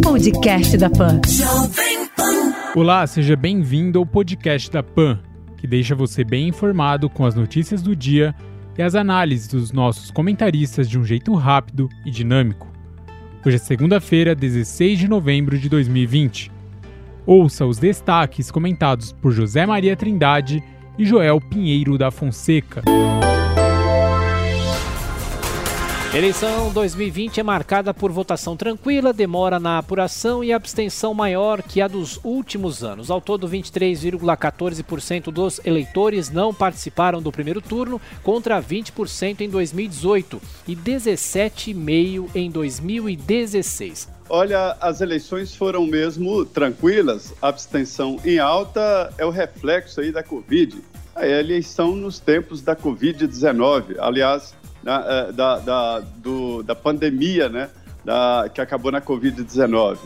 Podcast da Pan. Olá, seja bem-vindo ao podcast da Pan, que deixa você bem informado com as notícias do dia e as análises dos nossos comentaristas de um jeito rápido e dinâmico. Hoje é segunda-feira, 16 de novembro de 2020. Ouça os destaques comentados por José Maria Trindade e Joel Pinheiro da Fonseca. Eleição 2020 é marcada por votação tranquila, demora na apuração e abstenção maior que a dos últimos anos. Ao todo, 23,14% dos eleitores não participaram do primeiro turno, contra 20% em 2018 e 17,5% em 2016. Olha, as eleições foram mesmo tranquilas, abstenção em alta é o reflexo aí da Covid. A eleição nos tempos da Covid-19. Aliás, da, é, da, da, do, da pandemia, né, da, que acabou na Covid-19.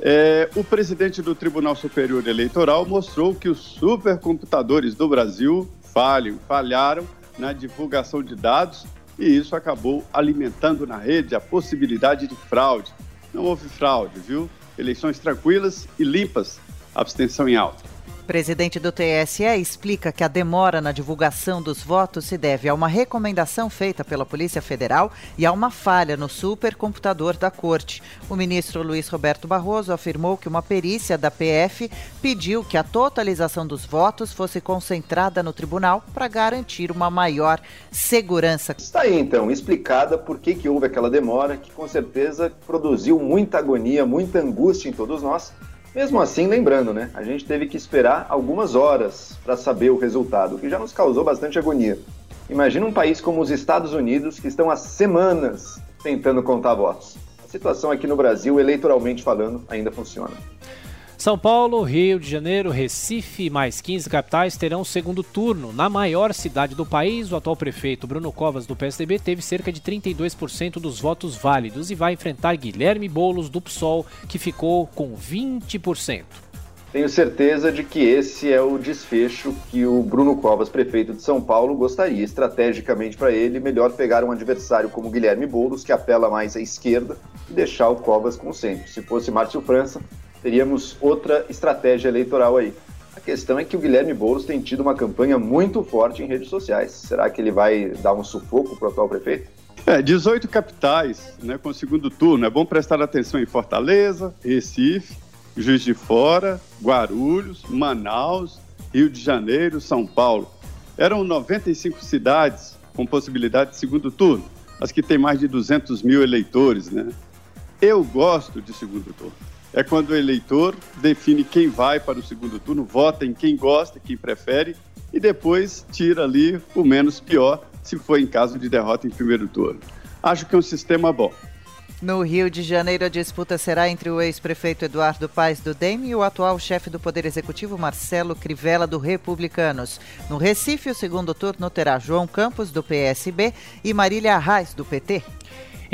É, o presidente do Tribunal Superior Eleitoral mostrou que os supercomputadores do Brasil falham, falharam na divulgação de dados e isso acabou alimentando na rede a possibilidade de fraude. Não houve fraude, viu? Eleições tranquilas e limpas, abstenção em alta presidente do TSE explica que a demora na divulgação dos votos se deve a uma recomendação feita pela Polícia Federal e a uma falha no supercomputador da Corte. O ministro Luiz Roberto Barroso afirmou que uma perícia da PF pediu que a totalização dos votos fosse concentrada no tribunal para garantir uma maior segurança. Está aí então explicada por que, que houve aquela demora, que com certeza produziu muita agonia, muita angústia em todos nós mesmo assim, lembrando, né, a gente teve que esperar algumas horas para saber o resultado, o que já nos causou bastante agonia. Imagina um país como os Estados Unidos, que estão há semanas tentando contar votos. A situação aqui no Brasil, eleitoralmente falando, ainda funciona. São Paulo, Rio de Janeiro, Recife e mais 15 capitais terão segundo turno. Na maior cidade do país, o atual prefeito Bruno Covas, do PSDB, teve cerca de 32% dos votos válidos e vai enfrentar Guilherme Boulos, do PSOL, que ficou com 20%. Tenho certeza de que esse é o desfecho que o Bruno Covas, prefeito de São Paulo, gostaria. Estrategicamente para ele, melhor pegar um adversário como Guilherme Boulos, que apela mais à esquerda, e deixar o Covas com o centro. Se fosse Márcio França, teríamos outra estratégia eleitoral aí. A questão é que o Guilherme Boulos tem tido uma campanha muito forte em redes sociais. Será que ele vai dar um sufoco para o atual prefeito? É, 18 capitais né, com o segundo turno. É bom prestar atenção em Fortaleza, Recife, Juiz de Fora, Guarulhos, Manaus, Rio de Janeiro, São Paulo. Eram 95 cidades com possibilidade de segundo turno, as que têm mais de 200 mil eleitores. Né? Eu gosto de segundo turno é quando o eleitor define quem vai para o segundo turno, vota em quem gosta, quem prefere, e depois tira ali o menos pior, se for em caso de derrota em primeiro turno. Acho que é um sistema bom. No Rio de Janeiro, a disputa será entre o ex-prefeito Eduardo Paes do DEM e o atual chefe do Poder Executivo, Marcelo Crivella, do Republicanos. No Recife, o segundo turno terá João Campos, do PSB, e Marília Arraes, do PT.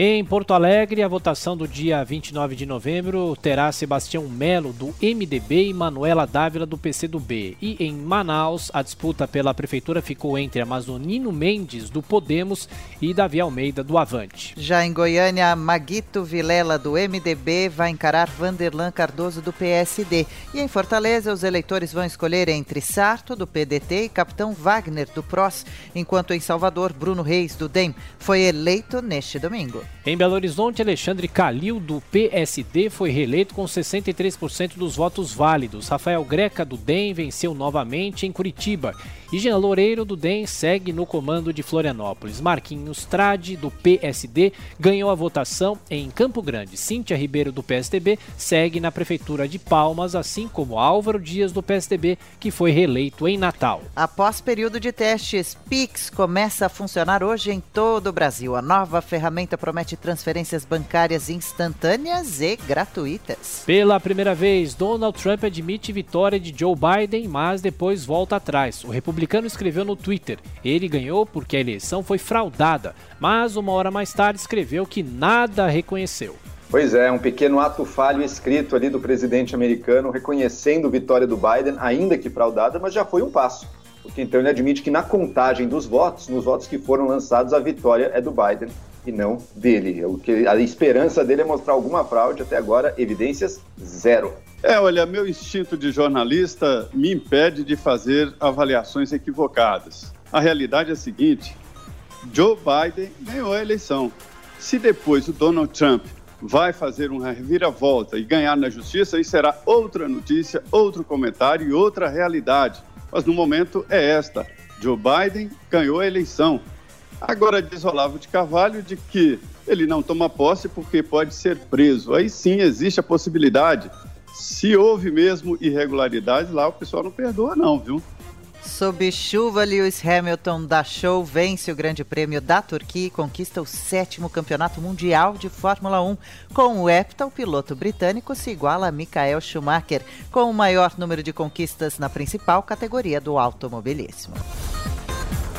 Em Porto Alegre, a votação do dia 29 de novembro terá Sebastião Melo, do MDB, e Manuela Dávila, do PCdoB. E em Manaus, a disputa pela prefeitura ficou entre Amazonino Mendes, do Podemos, e Davi Almeida, do Avante. Já em Goiânia, Maguito Vilela, do MDB, vai encarar Vanderlan Cardoso, do PSD. E em Fortaleza, os eleitores vão escolher entre Sarto, do PDT, e Capitão Wagner, do PROS, enquanto em Salvador, Bruno Reis, do DEM, foi eleito neste domingo. Em Belo Horizonte, Alexandre Calil, do PSD, foi reeleito com 63% dos votos válidos. Rafael Greca, do DEM, venceu novamente em Curitiba. E Jean Loureiro, do DEM, segue no comando de Florianópolis. Marquinhos Trade, do PSD, ganhou a votação em Campo Grande. Cíntia Ribeiro, do PSDB, segue na Prefeitura de Palmas, assim como Álvaro Dias, do PSDB, que foi reeleito em Natal. Após período de testes, PIX começa a funcionar hoje em todo o Brasil. A nova ferramenta promete promete transferências bancárias instantâneas e gratuitas. Pela primeira vez, Donald Trump admite vitória de Joe Biden, mas depois volta atrás. O republicano escreveu no Twitter: ele ganhou porque a eleição foi fraudada, mas uma hora mais tarde escreveu que nada reconheceu. Pois é, um pequeno ato falho escrito ali do presidente americano reconhecendo a vitória do Biden, ainda que fraudada, mas já foi um passo. Porque então ele admite que na contagem dos votos, nos votos que foram lançados, a vitória é do Biden e não dele. O que a esperança dele é mostrar alguma fraude, até agora evidências zero. É, olha, meu instinto de jornalista me impede de fazer avaliações equivocadas. A realidade é a seguinte: Joe Biden ganhou a eleição. Se depois o Donald Trump vai fazer uma reviravolta e ganhar na justiça, aí será outra notícia, outro comentário e outra realidade. Mas no momento é esta: Joe Biden ganhou a eleição. Agora diz Olavo de Carvalho de que ele não toma posse porque pode ser preso. Aí sim existe a possibilidade. Se houve mesmo irregularidades lá, o pessoal não perdoa, não, viu? Sob chuva, Lewis Hamilton da Show vence o Grande Prêmio da Turquia e conquista o sétimo campeonato mundial de Fórmula 1. Com o hepta, o piloto britânico se iguala a Michael Schumacher, com o maior número de conquistas na principal categoria do automobilismo.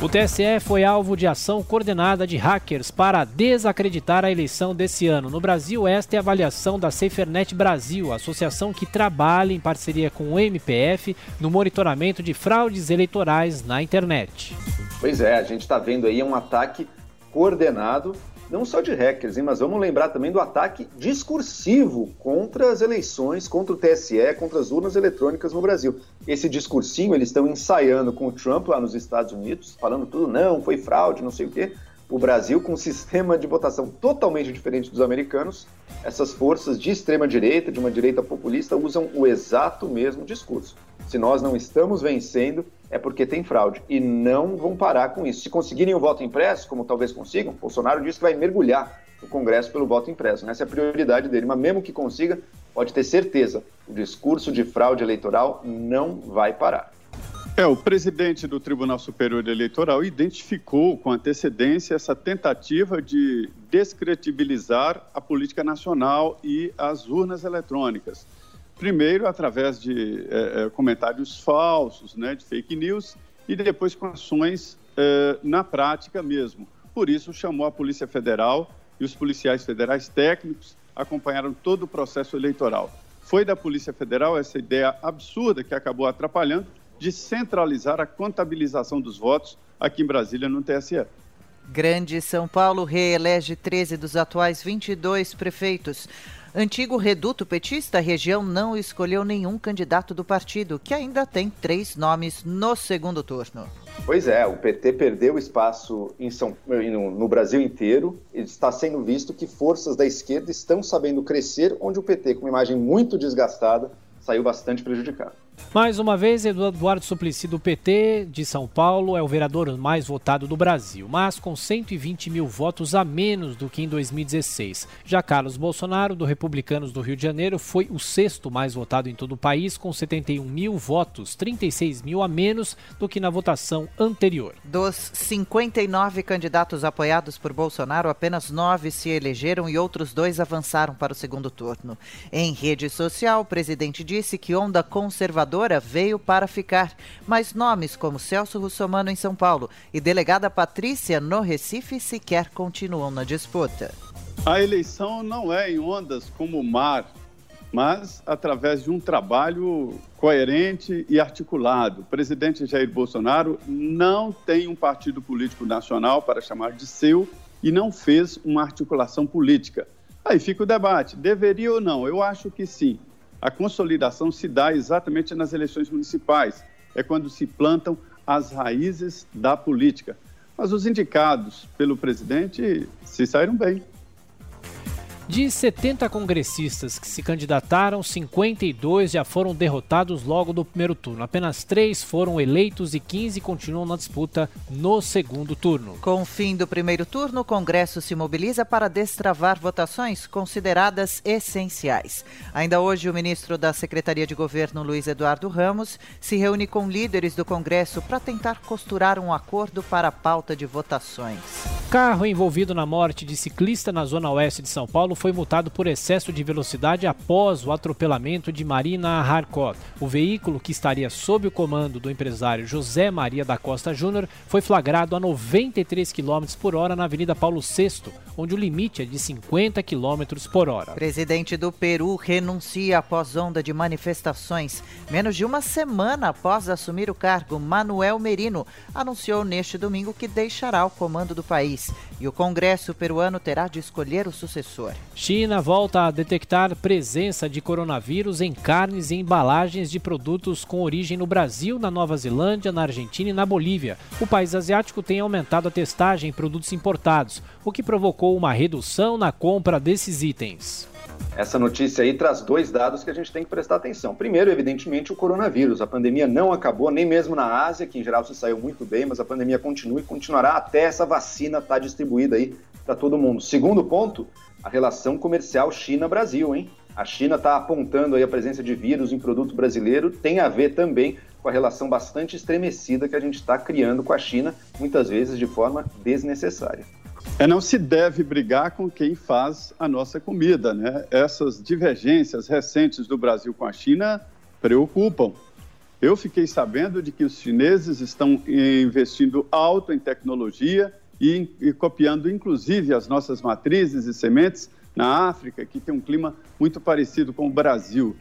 O TSE foi alvo de ação coordenada de hackers para desacreditar a eleição desse ano. No Brasil, esta é a avaliação da SaferNet Brasil, associação que trabalha em parceria com o MPF no monitoramento de fraudes eleitorais na internet. Pois é, a gente está vendo aí um ataque coordenado não só de hackers, hein, mas vamos lembrar também do ataque discursivo contra as eleições, contra o TSE, contra as urnas eletrônicas no Brasil. Esse discursinho eles estão ensaiando com o Trump lá nos Estados Unidos, falando tudo, não, foi fraude, não sei o quê. O Brasil, com um sistema de votação totalmente diferente dos americanos, essas forças de extrema direita, de uma direita populista, usam o exato mesmo discurso. Se nós não estamos vencendo, é porque tem fraude. E não vão parar com isso. Se conseguirem o voto impresso, como talvez consigam, Bolsonaro disse que vai mergulhar no Congresso pelo voto impresso. Essa é a prioridade dele. Mas mesmo que consiga, pode ter certeza, o discurso de fraude eleitoral não vai parar. É, o presidente do Tribunal Superior Eleitoral identificou com antecedência essa tentativa de descredibilizar a política nacional e as urnas eletrônicas. Primeiro, através de é, é, comentários falsos, né, de fake news, e depois com ações é, na prática mesmo. Por isso, chamou a Polícia Federal e os policiais federais técnicos acompanharam todo o processo eleitoral. Foi da Polícia Federal essa ideia absurda que acabou atrapalhando de centralizar a contabilização dos votos aqui em Brasília no TSE. Grande São Paulo reelege 13 dos atuais 22 prefeitos. Antigo reduto petista, a região não escolheu nenhum candidato do partido, que ainda tem três nomes no segundo turno. Pois é, o PT perdeu espaço São, no, no Brasil inteiro. Está sendo visto que forças da esquerda estão sabendo crescer, onde o PT, com uma imagem muito desgastada, saiu bastante prejudicado. Mais uma vez, Eduardo Suplicy do PT de São Paulo é o vereador mais votado do Brasil, mas com 120 mil votos a menos do que em 2016. Já Carlos Bolsonaro, do Republicanos do Rio de Janeiro, foi o sexto mais votado em todo o país, com 71 mil votos, 36 mil a menos do que na votação anterior. Dos 59 candidatos apoiados por Bolsonaro, apenas nove se elegeram e outros dois avançaram para o segundo turno. Em rede social, o presidente disse que onda conservadora conservadora veio para ficar, mas nomes como Celso Russomano em São Paulo e delegada Patrícia no Recife sequer continuam na disputa. A eleição não é em ondas como o mar, mas através de um trabalho coerente e articulado. O presidente Jair Bolsonaro não tem um partido político nacional para chamar de seu e não fez uma articulação política. Aí fica o debate: deveria ou não? Eu acho que sim a consolidação se dá exatamente nas eleições municipais. É quando se plantam as raízes da política. Mas os indicados pelo presidente se saíram bem. De 70 congressistas que se candidataram, 52 já foram derrotados logo no primeiro turno. Apenas três foram eleitos e 15 continuam na disputa no segundo turno. Com o fim do primeiro turno, o Congresso se mobiliza para destravar votações consideradas essenciais. Ainda hoje, o ministro da Secretaria de Governo, Luiz Eduardo Ramos, se reúne com líderes do Congresso para tentar costurar um acordo para a pauta de votações. Carro envolvido na morte de ciclista na zona oeste de São Paulo foi multado por excesso de velocidade após o atropelamento de Marina Harcourt. O veículo, que estaria sob o comando do empresário José Maria da Costa Júnior, foi flagrado a 93 km por hora na Avenida Paulo VI, onde o limite é de 50 km por hora. Presidente do Peru renuncia após onda de manifestações. Menos de uma semana após assumir o cargo, Manuel Merino anunciou neste domingo que deixará o comando do país. E o Congresso peruano terá de escolher o sucessor. China volta a detectar presença de coronavírus em carnes e embalagens de produtos com origem no Brasil, na Nova Zelândia, na Argentina e na Bolívia. O país asiático tem aumentado a testagem em produtos importados, o que provocou uma redução na compra desses itens. Essa notícia aí traz dois dados que a gente tem que prestar atenção. Primeiro, evidentemente, o coronavírus. A pandemia não acabou, nem mesmo na Ásia, que em geral se saiu muito bem, mas a pandemia continua e continuará até essa vacina estar tá distribuída aí para todo mundo. Segundo ponto, a relação comercial China-Brasil, hein? A China está apontando aí a presença de vírus em produto brasileiro, tem a ver também com a relação bastante estremecida que a gente está criando com a China, muitas vezes de forma desnecessária. É, não se deve brigar com quem faz a nossa comida, né? Essas divergências recentes do Brasil com a China preocupam. Eu fiquei sabendo de que os chineses estão investindo alto em tecnologia e, e copiando, inclusive, as nossas matrizes e sementes na África, que tem um clima muito parecido com o Brasil.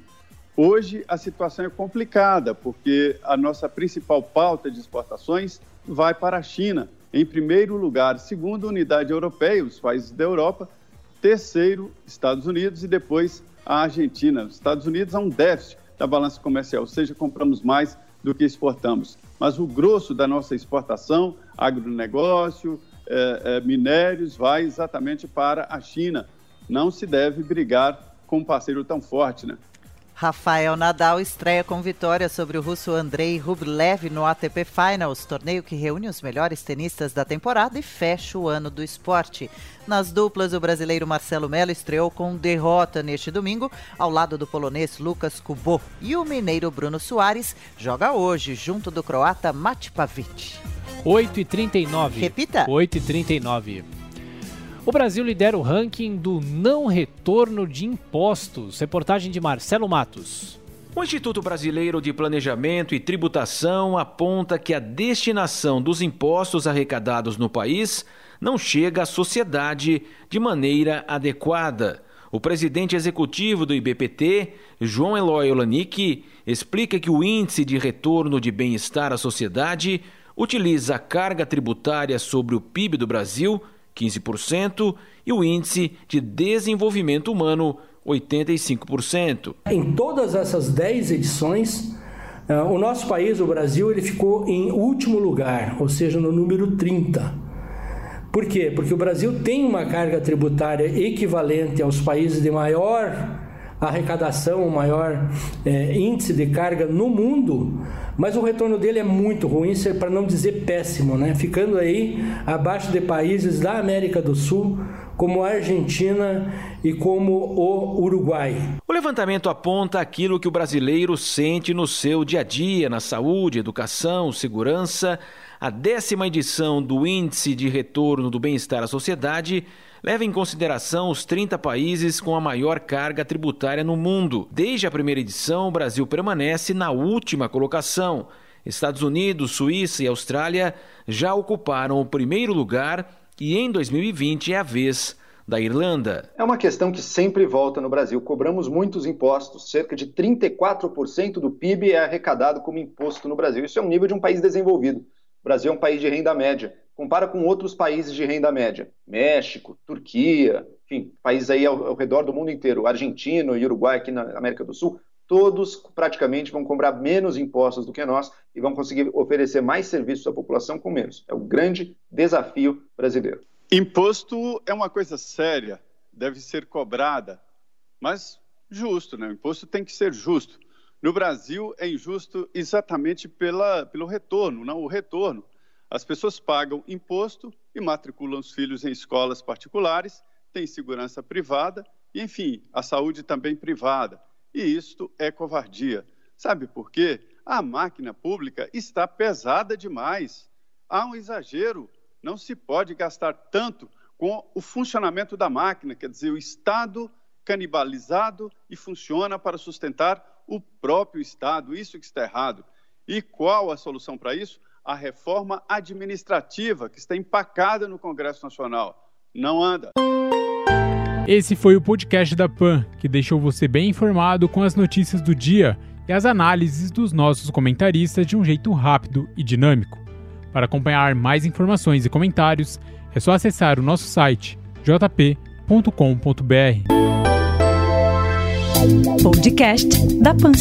Hoje a situação é complicada, porque a nossa principal pauta de exportações vai para a China, em primeiro lugar, segundo unidade europeia, os países da Europa, terceiro, Estados Unidos e depois a Argentina. Os Estados Unidos há um déficit da balança comercial, ou seja, compramos mais do que exportamos. Mas o grosso da nossa exportação, agronegócio, eh, eh, minérios, vai exatamente para a China. Não se deve brigar com um parceiro tão forte, né? Rafael Nadal estreia com vitória sobre o russo Andrei Rublev no ATP Finals, torneio que reúne os melhores tenistas da temporada e fecha o ano do esporte. Nas duplas, o brasileiro Marcelo Melo estreou com derrota neste domingo, ao lado do polonês Lucas Kubot. E o mineiro Bruno Soares joga hoje, junto do croata Mate Pavic. 8 e 39 Repita. 8 e 39 o Brasil lidera o ranking do não retorno de impostos. Reportagem de Marcelo Matos. O Instituto Brasileiro de Planejamento e Tributação aponta que a destinação dos impostos arrecadados no país não chega à sociedade de maneira adequada. O presidente executivo do IBPT, João Eloy Olanick, explica que o índice de retorno de bem-estar à sociedade utiliza a carga tributária sobre o PIB do Brasil 15%, e o Índice de Desenvolvimento Humano, 85%. Em todas essas 10 edições, eh, o nosso país, o Brasil, ele ficou em último lugar, ou seja, no número 30. Por quê? Porque o Brasil tem uma carga tributária equivalente aos países de maior arrecadação, o maior é, índice de carga no mundo, mas o retorno dele é muito ruim, é para não dizer péssimo, né? ficando aí abaixo de países da América do Sul, como a Argentina e como o Uruguai. O levantamento aponta aquilo que o brasileiro sente no seu dia a dia, na saúde, educação, segurança. A décima edição do Índice de Retorno do Bem-Estar à Sociedade leva em consideração os 30 países com a maior carga tributária no mundo. Desde a primeira edição, o Brasil permanece na última colocação. Estados Unidos, Suíça e Austrália já ocuparam o primeiro lugar e em 2020 é a vez da Irlanda. É uma questão que sempre volta no Brasil. Cobramos muitos impostos, cerca de 34% do PIB é arrecadado como imposto no Brasil. Isso é um nível de um país desenvolvido. O Brasil é um país de renda média compara com outros países de renda média, México, Turquia, enfim, países aí ao, ao redor do mundo inteiro, Argentina e Uruguai aqui na América do Sul, todos praticamente vão cobrar menos impostos do que nós e vão conseguir oferecer mais serviços à população com menos. É o grande desafio brasileiro. Imposto é uma coisa séria. deve ser cobrada, mas justo, né? O imposto tem que ser justo. No Brasil é injusto exatamente pela, pelo retorno, não o retorno. As pessoas pagam imposto e matriculam os filhos em escolas particulares, têm segurança privada e, enfim, a saúde também privada. E isto é covardia. Sabe por quê? A máquina pública está pesada demais. Há um exagero. Não se pode gastar tanto com o funcionamento da máquina, quer dizer, o Estado canibalizado e funciona para sustentar o próprio Estado. Isso que está errado. E qual a solução para isso? A reforma administrativa, que está empacada no Congresso Nacional. Não anda. Esse foi o podcast da PAN, que deixou você bem informado com as notícias do dia e as análises dos nossos comentaristas de um jeito rápido e dinâmico. Para acompanhar mais informações e comentários, é só acessar o nosso site jp.com.br. Podcast da Pan.